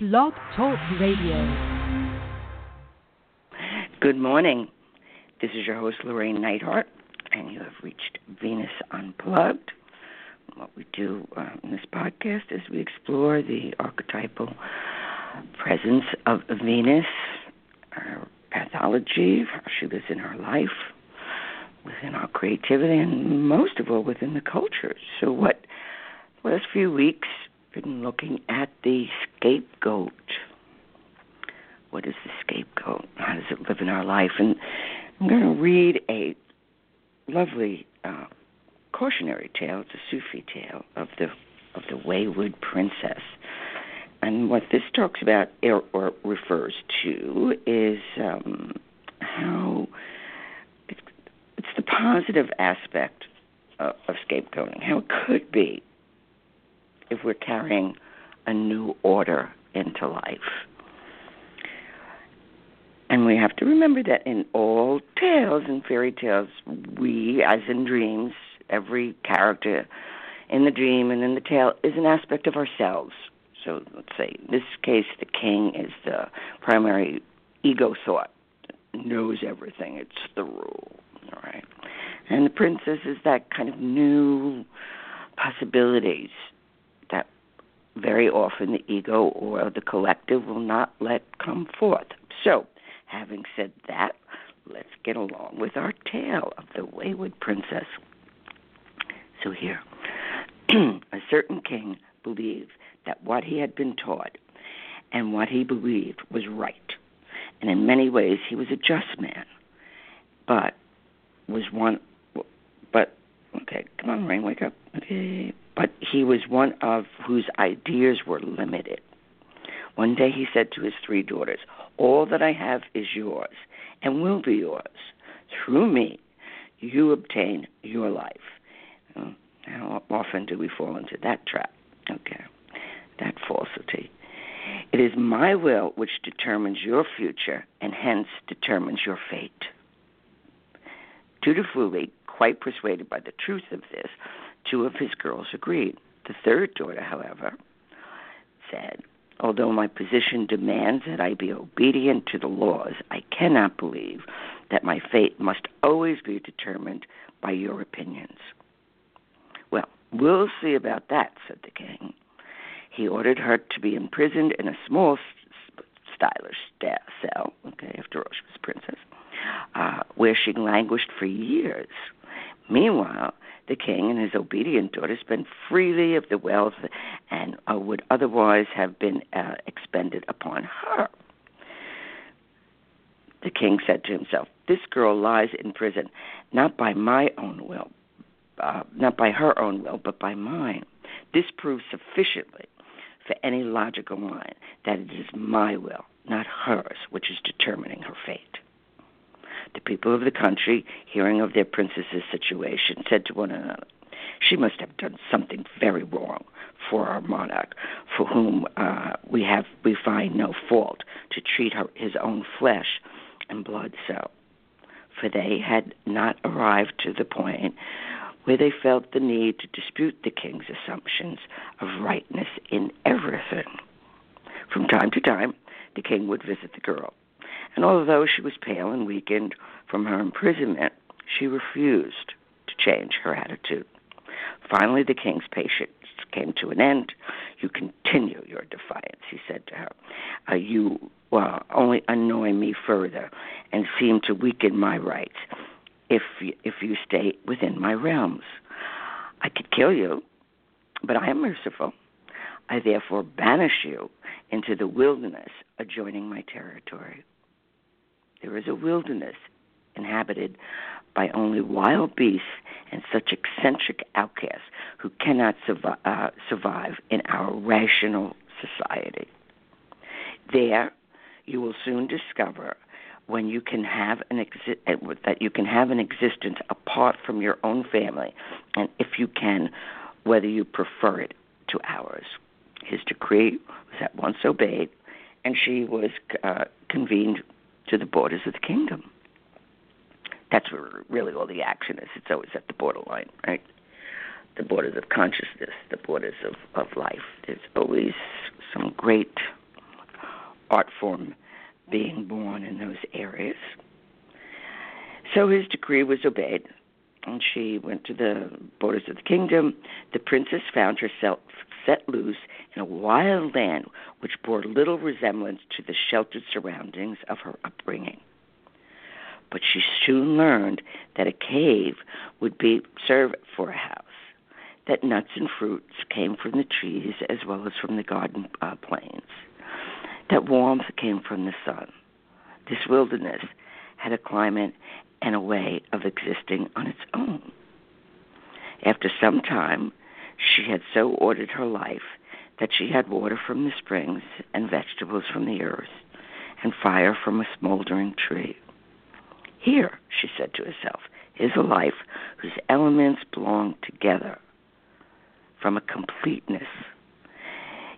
Blog Talk Radio. Good morning. This is your host, Llorraine Neithardt, and you have reached Venus Unplugged. What we do uh, in this podcast is we explore the archetypal presence of Venus, her pathology, how she lives in our life, within our creativity, and most of all within the culture. So, what last few weeks been looking at the scapegoat. What is the scapegoat? How does it live in our life? And I'm going to read a lovely uh, cautionary tale. It's a Sufi tale of the of the wayward princess. And what this talks about or, or refers to is um, how it's, it's the positive aspect of, of scapegoating, how it could be if we're carrying a new order into life. And we have to remember that in all tales and fairy tales, we, as in dreams, every character in the dream and in the tale is an aspect of ourselves. So let's say in this case, the king is the primary ego thought, knows everything. It's the rule, all right. And the princess is that kind of new possibilities very often the ego or the collective will not let come forth. So, having said that, let's get along with our tale of the wayward princess. So, here, a certain king believed that what he had been taught and what he believed was right. And in many ways, he was a just man, but was one. But okay, come on, Rain, wake up. Okay, but he was one of whose ideas were limited. One day he said to his three daughters, All that I have is yours and will be yours. Through me, you obtain your life. Hmm. How often do we fall into that trap? Okay, that falsity. It is my will which determines your future and hence determines your fate. Dutifully, quite persuaded by the truth of this, Two of his girls agreed. The third daughter, however, said, Although my position demands that I be obedient to the laws, I cannot believe that my fate must always be determined by your opinions. Well, we'll see about that, said the king. He ordered her to be imprisoned in a small, stylish cell, okay, after all, she was a princess, uh, where she languished for years. Meanwhile, the king and his obedient daughter spent freely of the wealth and uh, would otherwise have been uh, expended upon her. The king said to himself, This girl lies in prison not by my own will, uh, not by her own will, but by mine. This proves sufficiently for any logical mind that it is my will, not hers, which is determining her fate. The people of the country, hearing of their princess's situation, said to one another, She must have done something very wrong for our monarch, for whom uh, we have we find no fault to treat her his own flesh and blood so. For they had not arrived to the point where they felt the need to dispute the king's assumptions of rightness in everything. From time to time, the king would visit the girl and although she was pale and weakened from her imprisonment, she refused to change her attitude. Finally, the king's patience came to an end. You continue your defiance, he said to her. Uh, you well, only annoy me further and seem to weaken my rights if if you stay within my realms. I could kill you, but I am merciful. I therefore banish you into the wilderness adjoining my territory. There is a wilderness inhabited by only wild beasts and such eccentric outcasts who cannot survive, uh, survive in our rational society. There, you will soon discover when you can have an exi- uh, that you can have an existence apart from your own family, and if you can, whether you prefer it to ours. His decree was at once obeyed, and she was uh, convened to the borders of the kingdom. That's where really all the action is. It's always at the borderline, right? The borders of consciousness, the borders of, of life. There's always some great art form being born in those areas. So his decree was obeyed, and she went to the borders of the kingdom. The princess found herself set loose in a wild land which bore little resemblance to the sheltered surroundings of her upbringing. But she soon learned that a cave would be serve for a house, that nuts and fruits came from the trees as well as from the garden uh, plains, that warmth came from the sun. This wilderness had a climate and a way of existing on its own. After some time, she had so ordered her life that she had water from the springs and vegetables from the earth and fire from a smoldering tree. Here, she said to herself, is a life whose elements belong together from a completeness.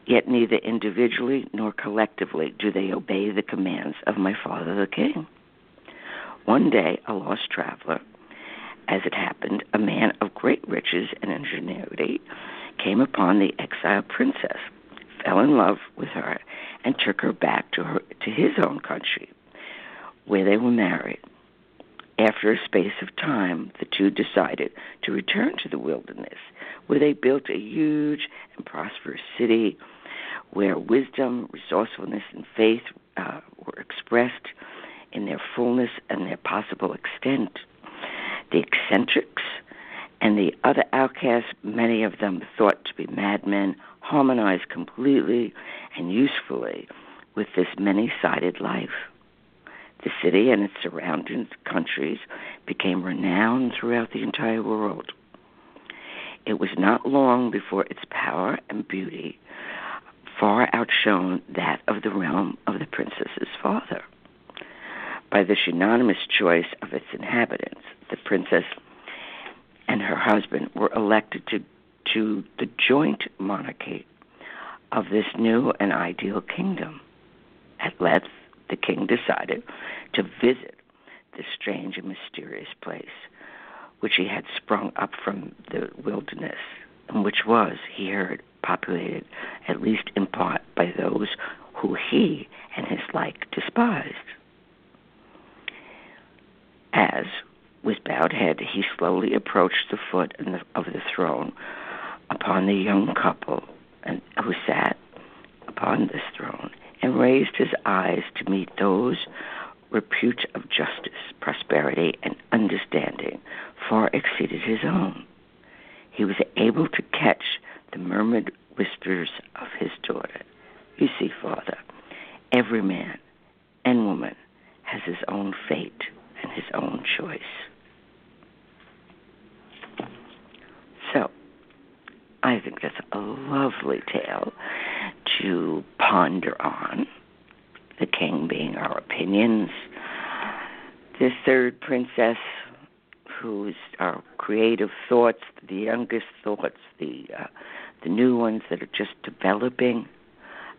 Yet neither individually nor collectively do they obey the commands of my father the king. One day, a lost traveler, as it happened, a man of great riches and ingenuity, came upon the exiled princess, fell in love with her, and took her back to her to his own country, where they were married. After a space of time, the two decided to return to the wilderness, where they built a huge and prosperous city where wisdom, resourcefulness, and faith uh, were expressed in their fullness and their possible extent. The eccentrics and the other outcasts, many of them thought to be madmen, harmonized completely and usefully with this many sided life. The city and its surrounding countries became renowned throughout the entire world. It was not long before its power and beauty far outshone that of the realm of the princess's father by this unanimous choice of its inhabitants. The princess and her husband were elected to, to the joint monarchy of this new and ideal kingdom. At length, the king decided to visit this strange and mysterious place, which he had sprung up from the wilderness, and which was, he heard, populated, at least in part, by those who he and his like despised. As, with bowed head, he slowly approached the foot of the throne upon the young couple who sat upon this throne and raised his eyes to meet those repute of justice, prosperity, and understanding far exceeded his own. He was able to catch the murmured whispers of his daughter. You see, Father, every man and woman has his own fate his own choice. So, I think that's a lovely tale to ponder on. The king being our opinions. The third princess, who's our creative thoughts, the youngest thoughts, the uh, the new ones that are just developing,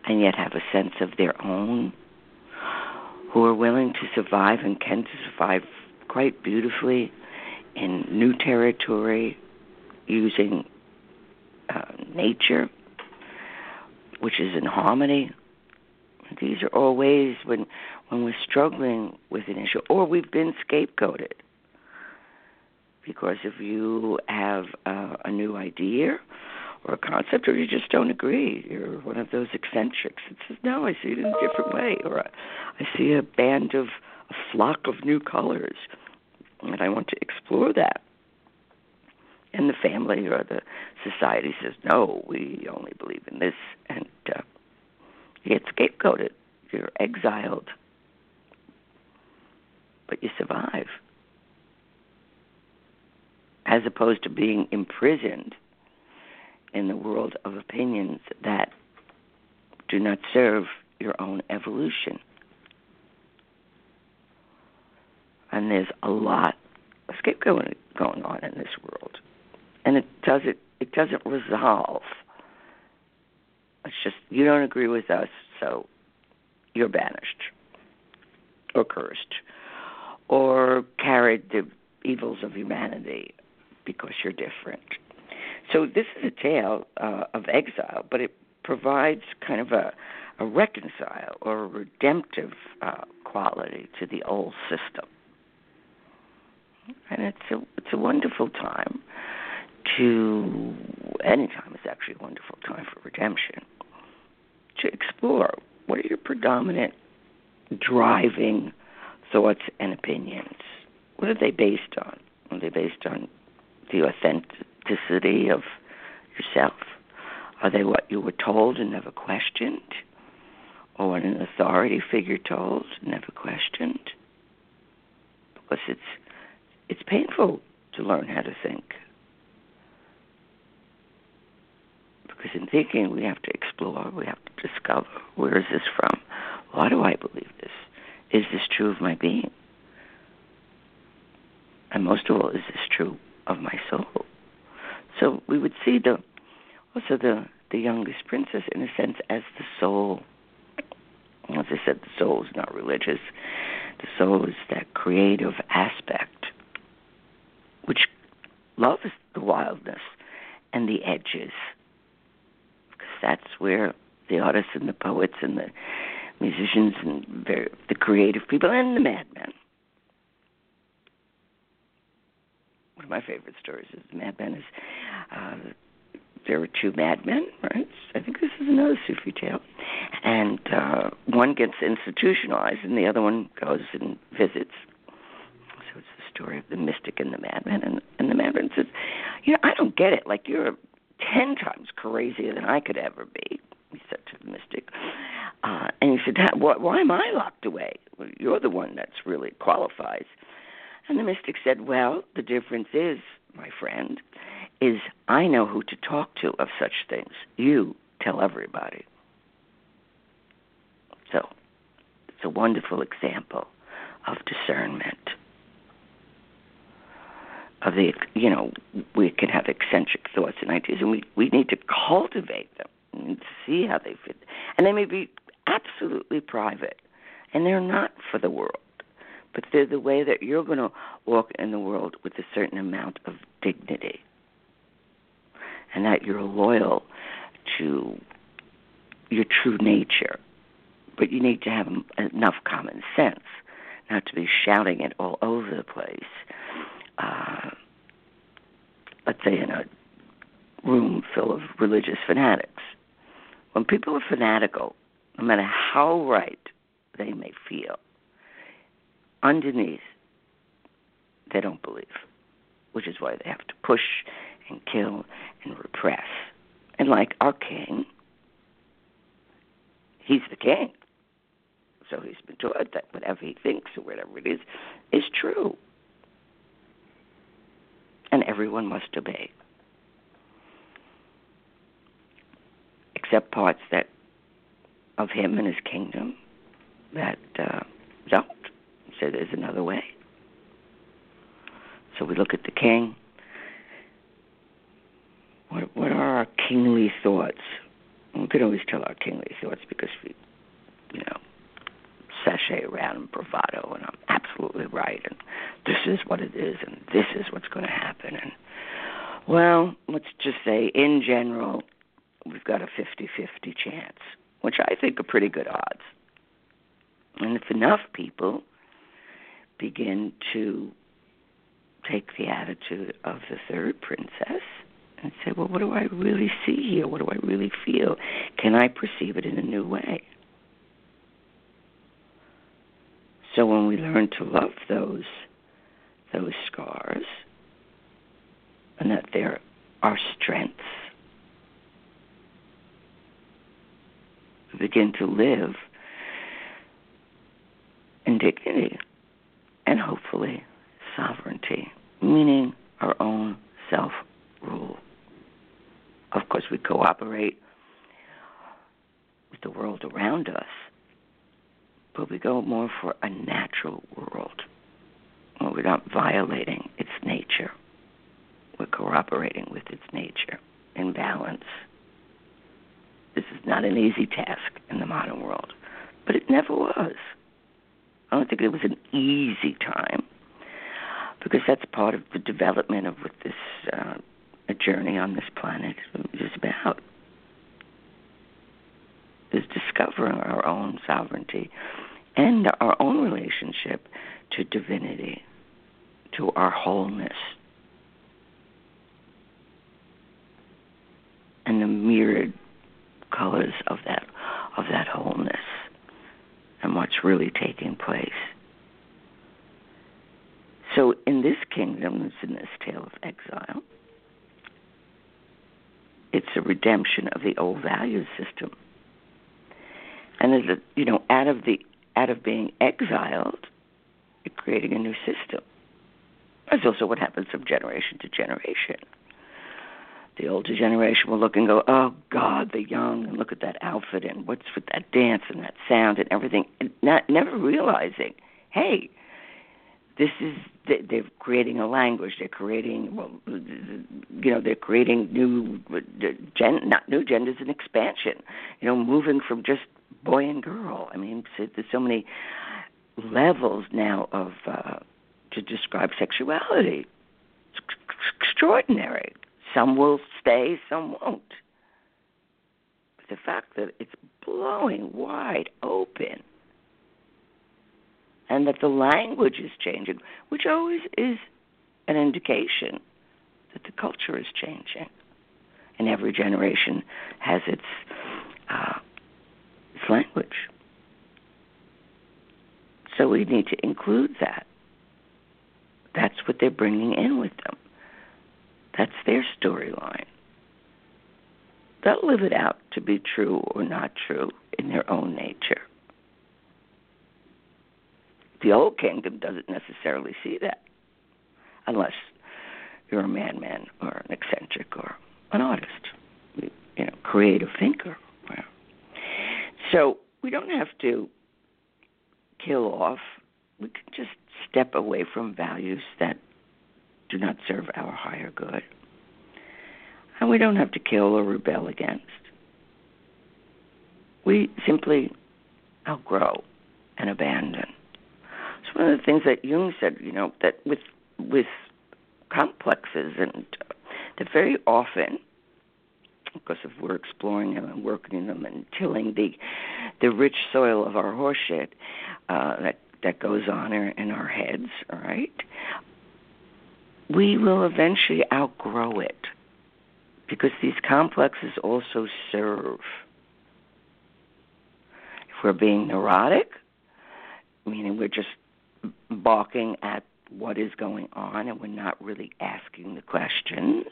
and yet have a sense of their own who are willing to survive and can survive quite beautifully in new territory using uh, nature, which is in harmony. These are all ways when when we're struggling with an issue, or we've been scapegoated. Because if you have uh, a new idea or a concept, or you just don't agree. You're one of those eccentrics that says, "No, I see it in a different way," or "I see a band of a flock of new colors, and I want to explore that." And the family or the society says, "No, we only believe in this," and uh, you get scapegoated. You're exiled, but you survive, as opposed to being imprisoned in the world of opinions that do not serve your own evolution. And there's a lot of scapegoating going on in this world. And it doesn't it doesn't resolve. It's just you don't agree with us, so you're banished or cursed or carried the evils of humanity because you're different so this is a tale uh, of exile, but it provides kind of a, a reconcile or a redemptive uh, quality to the old system. And it's a it's a wonderful time to any time is actually a wonderful time for redemption. To explore what are your predominant driving thoughts and opinions? What are they based on? Are they based on the authenticity of yourself? Are they what you were told and never questioned? Or what an authority figure told, and never questioned? Because it's it's painful to learn how to think. Because in thinking we have to explore, we have to discover where is this from? Why do I believe this? Is this true of my being? And most of all, is this true of my soul? So we would see the also the the youngest princess in a sense as the soul. As I said, the soul is not religious. The soul is that creative aspect which loves the wildness and the edges. Because that's where the artists and the poets and the musicians and the creative people and the madmen. One of my favorite stories is the madmen is uh, there were two madmen, right? I think this is another Sufi tale, and uh, one gets institutionalized and the other one goes and visits. So it's the story of the mystic and the madman, and, and the madman says, "You know, I don't get it. Like you're ten times crazier than I could ever be." He said to the mystic, uh, and he said, why, "Why am I locked away? Well, you're the one that's really qualifies." And the mystic said, "Well, the difference is, my friend, is I know who to talk to of such things. You tell everybody." So, it's a wonderful example of discernment of the you know we can have eccentric thoughts and ideas and we we need to cultivate them and see how they fit and they may be absolutely private and they're not for the world but they're the way that you're going to walk in the world with a certain amount of dignity. And that you're loyal to your true nature. But you need to have enough common sense not to be shouting it all over the place. Uh, let's say, in a room full of religious fanatics. When people are fanatical, no matter how right they may feel, underneath, they don't believe, which is why they have to push and kill and repress. And like our king, he's the king. So he's been taught that whatever he thinks or whatever it is, is true and everyone must obey. Except parts that of him and his kingdom that uh, don't. So there's another way. So we look at the king. What, what are our kingly thoughts? We can always tell our kingly thoughts because we, you know, sashay around in bravado, and I'm absolutely right, and this is what it is, and this is what's going to happen. And well, let's just say, in general, we've got a 50-50 chance, which I think are pretty good odds. And if enough people begin to take the attitude of the third princess and say, well, what do I really see here? What do I really feel? Can I perceive it in a new way? So when we learn to love those those scars and that they're our strengths, we begin to live in dignity and hopefully sovereignty, meaning our own self rule. Of course, we cooperate with the world around us but we go more for a natural world where we're not violating its nature. We're cooperating with its nature in balance. This is not an easy task in the modern world, but it never was. I don't think it was an easy time because that's part of the development of what this uh, journey on this planet is about. is discovering our own sovereignty and our own relationship to divinity, to our wholeness, and the myriad colors of that of that wholeness and what's really taking place. So in this kingdom, it's in this tale of exile, it's a redemption of the old value system. And as a, you know, out of the out of being exiled, you're creating a new system. That's also what happens from generation to generation. The older generation will look and go, "Oh God, the young, and look at that outfit and what's with that dance and that sound and everything," and not never realizing, hey, this is they're creating a language. They're creating, well, you know, they're creating new, gen, not new genders, an expansion. You know, moving from just boy and girl. I mean, there's so many levels now of uh, to describe sexuality. It's extraordinary. Some will stay, some won't. But the fact that it's blowing wide open and that the language is changing, which always is an indication that the culture is changing. And every generation has its, uh, its language. So we need to include that. That's what they're bringing in with them. That's their storyline. They'll live it out to be true or not true in their own nature. The old kingdom doesn't necessarily see that, unless you're a madman or an eccentric or an artist, you know, creative thinker. So we don't have to kill off. We can just step away from values that do not serve our higher good. And we don't have to kill or rebel against. We simply outgrow and abandon. It's one of the things that Jung said, you know, that with with complexes and uh, that very often because if we're exploring them and working them and tilling the the rich soil of our horseshit uh, that that goes on in, in our heads, all right? We will eventually outgrow it because these complexes also serve. If we're being neurotic, meaning we're just balking at what is going on and we're not really asking the questions,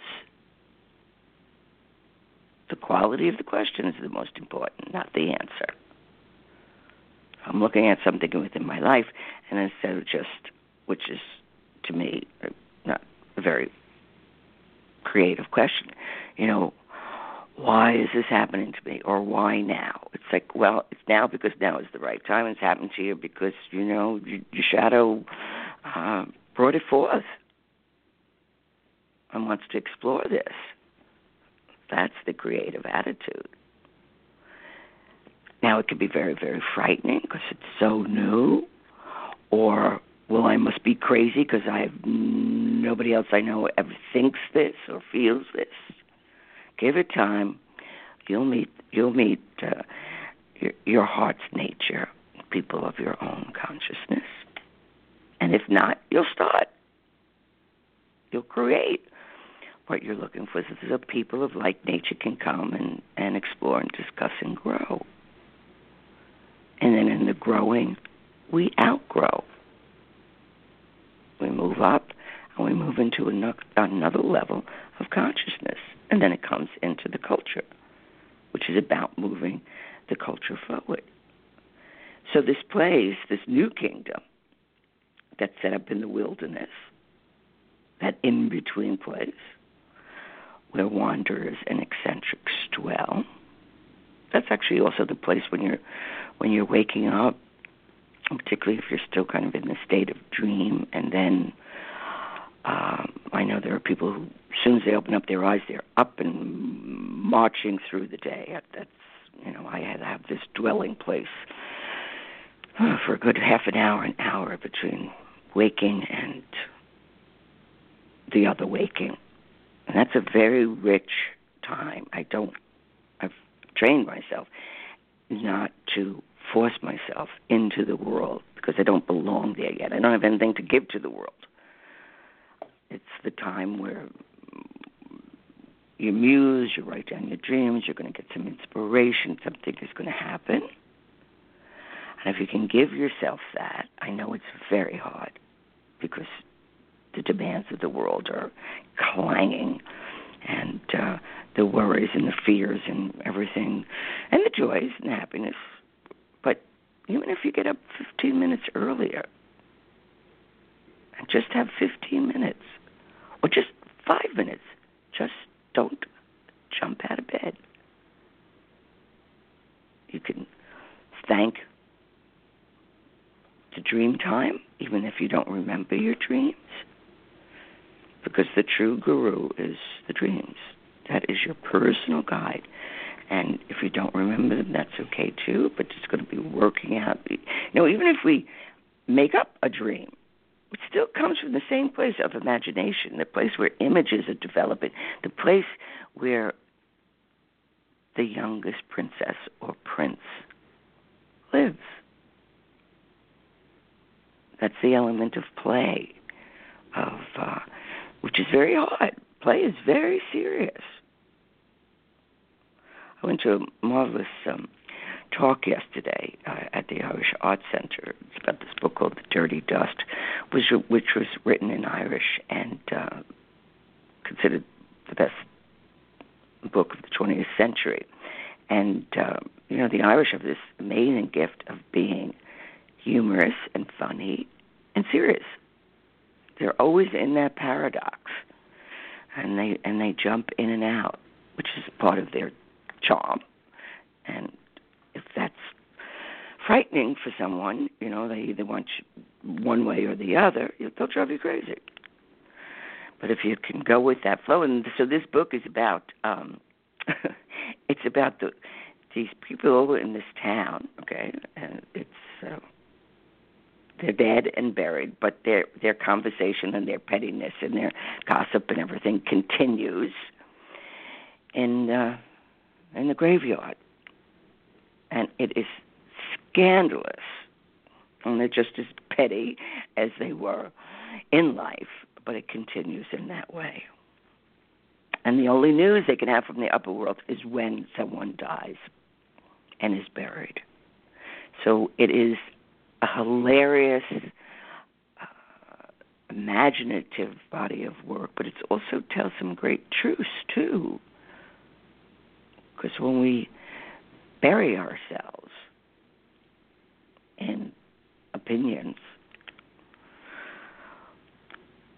the quality of the question is the most important, not the answer. I'm looking at something within my life, and instead of just, which is to me very creative question. You know, why is this happening to me or why now? It's like, well, it's now because now is the right time. It's happened to you because, you know, your, shadow uh, brought it forth and wants to explore this. That's the creative attitude. Now, it can be very, very frightening because it's so new, or well, I must be crazy because I have nobody else I know ever thinks this or feels this. Give it time. You'll meet. You'll meet uh, your, your heart's nature, people of your own consciousness. And if not, you'll start. You'll create what you're looking for. So the people of like nature can come and, and explore and discuss and grow. And then in the growing, we outgrow we move up and we move into another level of consciousness. And then it comes into the culture, which is about moving the culture forward. So this place, this new kingdom that's set up in the wilderness, that in between place where wanderers and eccentrics dwell. That's actually also the place when you're when you're waking up particularly if you're still kind of in the state of dream. And then um, I know there are people who, as soon as they open up their eyes, they're up and marching through the day. That's you know, I had to have this dwelling place uh, for a good half an hour, an hour between waking and the other waking. And that's a very rich time. I don't, I've trained myself not to force myself into the world because I don't belong there yet. I don't have anything to give to the world. It's the time where you muse, you write down your dreams, you're going to get some inspiration, something is going to happen. And if you can give yourself that, I know it's very hard because the demands of the world are clanging and uh, the worries and the fears and everything and the joys and the happiness. But even if you get up 15 minutes earlier and just have 15 minutes five minutes, just don't jump out of bed. You can thank the dream time, even if you don't remember your dreams because the true guru is the dreams. That is your personal guide. And if you don't remember them, that's okay too, but it's going to be working out. You know, even if we make up a dream, still comes from the same place of imagination, the place where images are developing, the place where the youngest princess or prince lives. That's the element of play, of uh, which is very hard. Play is very serious. I went to a marvelous um, talk yesterday uh, at the Irish Arts Center. About this book called The Dirty Dust, which, which was written in Irish and uh, considered the best book of the 20th century. And, uh, you know, the Irish have this amazing gift of being humorous and funny and serious they're always in that paradox, and they and they jump in and out, which is part of their charm. And if that's frightening for someone, you know, they either want you one way or the other, they'll drive you crazy. But if you can go with that flow, and so this book is about, um, it's about the these people in this town, okay, and it's uh, they're dead and buried, but their their conversation and their pettiness and their gossip and everything continues in uh, in the graveyard, and it is scandalous. And they're just as petty as they were in life, but it continues in that way. And the only news they can have from the upper world is when someone dies and is buried. So it is a hilarious, uh, imaginative body of work, but it also tells some great truths too. Because when we bury ourselves in opinions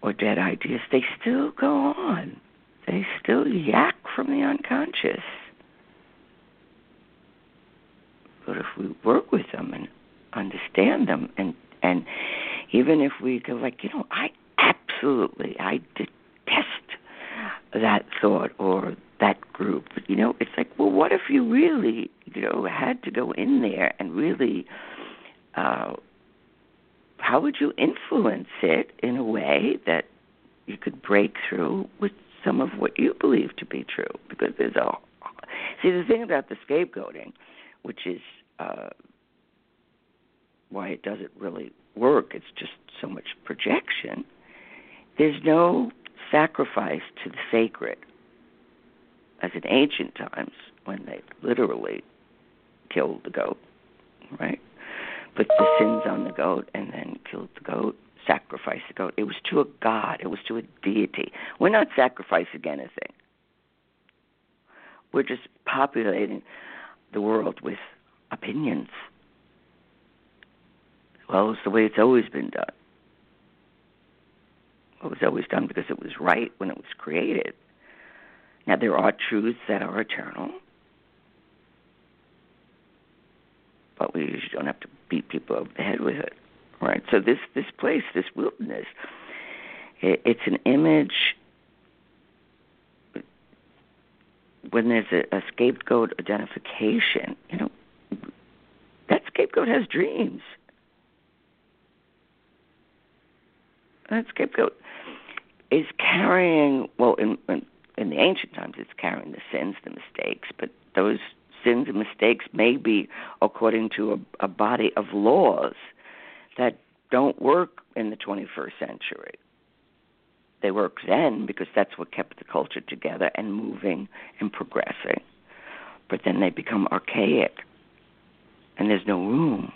or dead ideas, they still go on. They still yak from the unconscious. But if we work with them and understand them and and even if we go like you know i absolutely i detest that thought or that group you know it's like well what if you really you know had to go in there and really uh how would you influence it in a way that you could break through with some of what you believe to be true because there's a see the thing about the scapegoating which is uh why it doesn't really work. It's just so much projection. There's no sacrifice to the sacred, as in ancient times when they literally killed the goat, right? Put the sins on the goat and then killed the goat, sacrificed the goat. It was to a god, it was to a deity. We're not sacrificing anything. We're just populating the world with opinions well, it's the way it's always been done. It was always done because it was right when it was created. Now, there are truths that are eternal, but we usually don't have to beat people over the head with it, right? So this this place, this wilderness, it, it's an image. When there's a, a scapegoat identification, you know, that scapegoat has dreams. That scapegoat is carrying well in, in in the ancient times it's carrying the sins the mistakes but those sins and mistakes may be according to a, a body of laws that don't work in the 21st century. They work then because that's what kept the culture together and moving and progressing. But then they become archaic, and there's no room.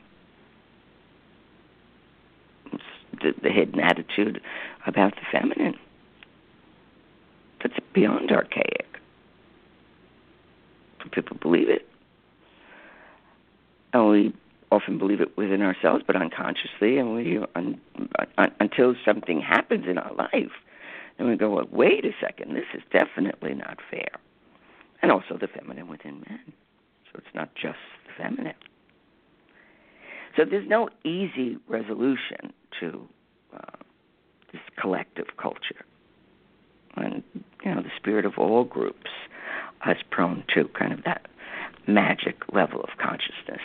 It's the, the hidden attitude about the feminine that's beyond archaic. People believe it. And we often believe it within ourselves, but unconsciously, and we un, un, until something happens in our life, and we go, well, wait a second, this is definitely not fair. And also the feminine within men. So it's not just the feminine. So there's no easy resolution to uh, this collective culture. And, you know, the spirit of all groups is prone to kind of that magic level of consciousness.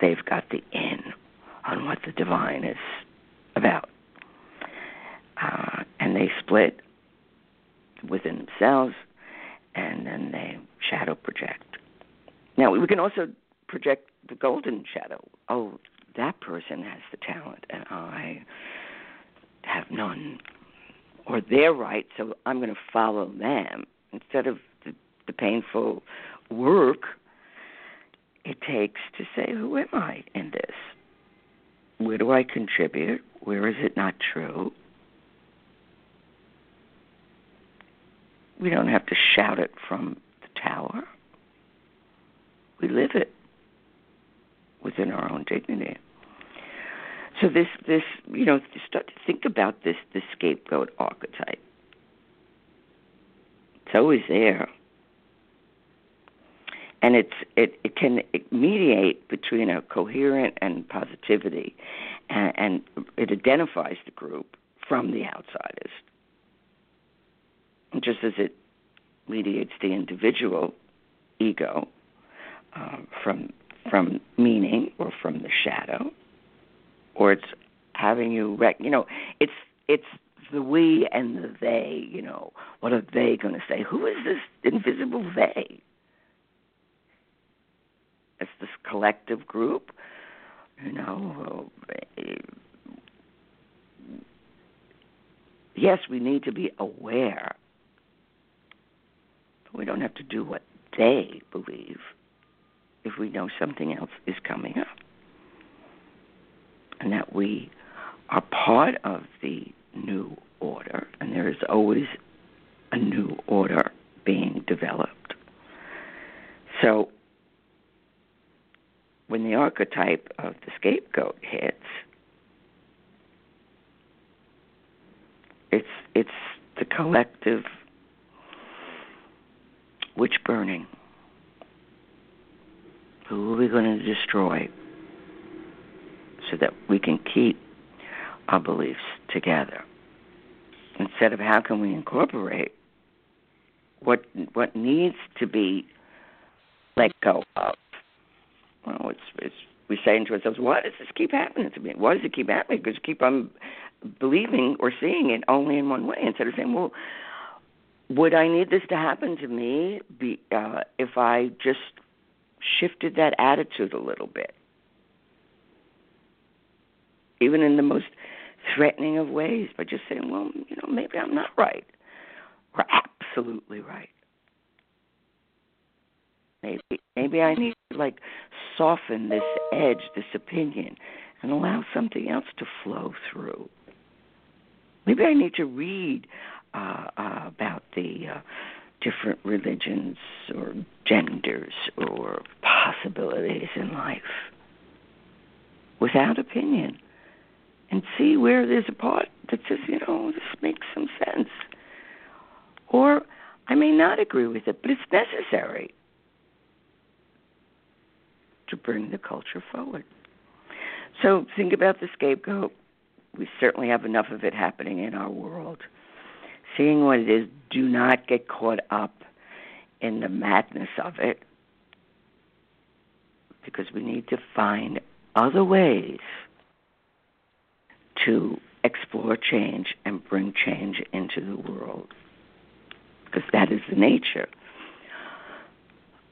They've got the in on what the divine is about. Uh, and they split within themselves, and then they shadow project. Now, we can also project the golden shadow. Oh, that person has the talent, and I have none. Or they're right, so I'm going to follow them instead of the, the painful work it takes to say, who am I in this? Where do I contribute? Where is it not true? We don't have to shout it from the tower. We live it within our own dignity. So this this you know start to think about this this scapegoat archetype. It's always there, and it's it it can mediate between a coherent and positivity, and, and it identifies the group from the outsiders, just as it mediates the individual ego uh, from from meaning or from the shadow, or it's having you rec- you know it's it's the we and the they you know. What are they going to say? Who is this invisible they? It's this collective group you know eh, yes we need to be aware but we don't have to do what they believe if we know something else is coming up. And that we are part of the new order, and there is always a new order being developed. So, when the archetype of the scapegoat hits, it's it's the collective witch burning who are we going to destroy so that we can keep our beliefs together? Instead of how can we incorporate what what needs to be let go of? Well, it's, it's we say to ourselves, why does this keep happening to me? Why does it keep happening? Because you keep on believing or seeing it only in one way instead of saying, well, would I need this to happen to me be, uh, if I just shifted that attitude a little bit. Even in the most threatening of ways, by just saying, well, you know, maybe I'm not right. Or absolutely right. Maybe maybe I need to like soften this edge, this opinion, and allow something else to flow through. Maybe I need to read uh, uh, about the uh, different religions or genders or possibilities in life without opinion and see where there's a part that says, you know, this makes some sense. Or I may not agree with it, but it's necessary to bring the culture forward. So think about the scapegoat. We certainly have enough of it happening in our world seeing what it is, do not get caught up in the madness of it because we need to find other ways to explore change and bring change into the world because that is the nature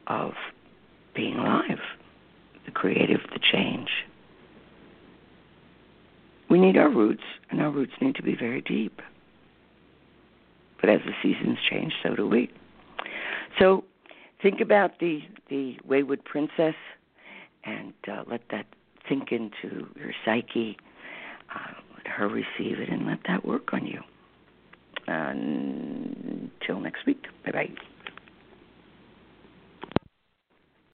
of being alive, the creative, the change. We need our roots, and our roots need to be very deep. But as the seasons change, so do we. So think about the the wayward princess, and uh, let that sink into your psyche. Uh, let her receive it, and let that work on you. Until next week. Bye bye.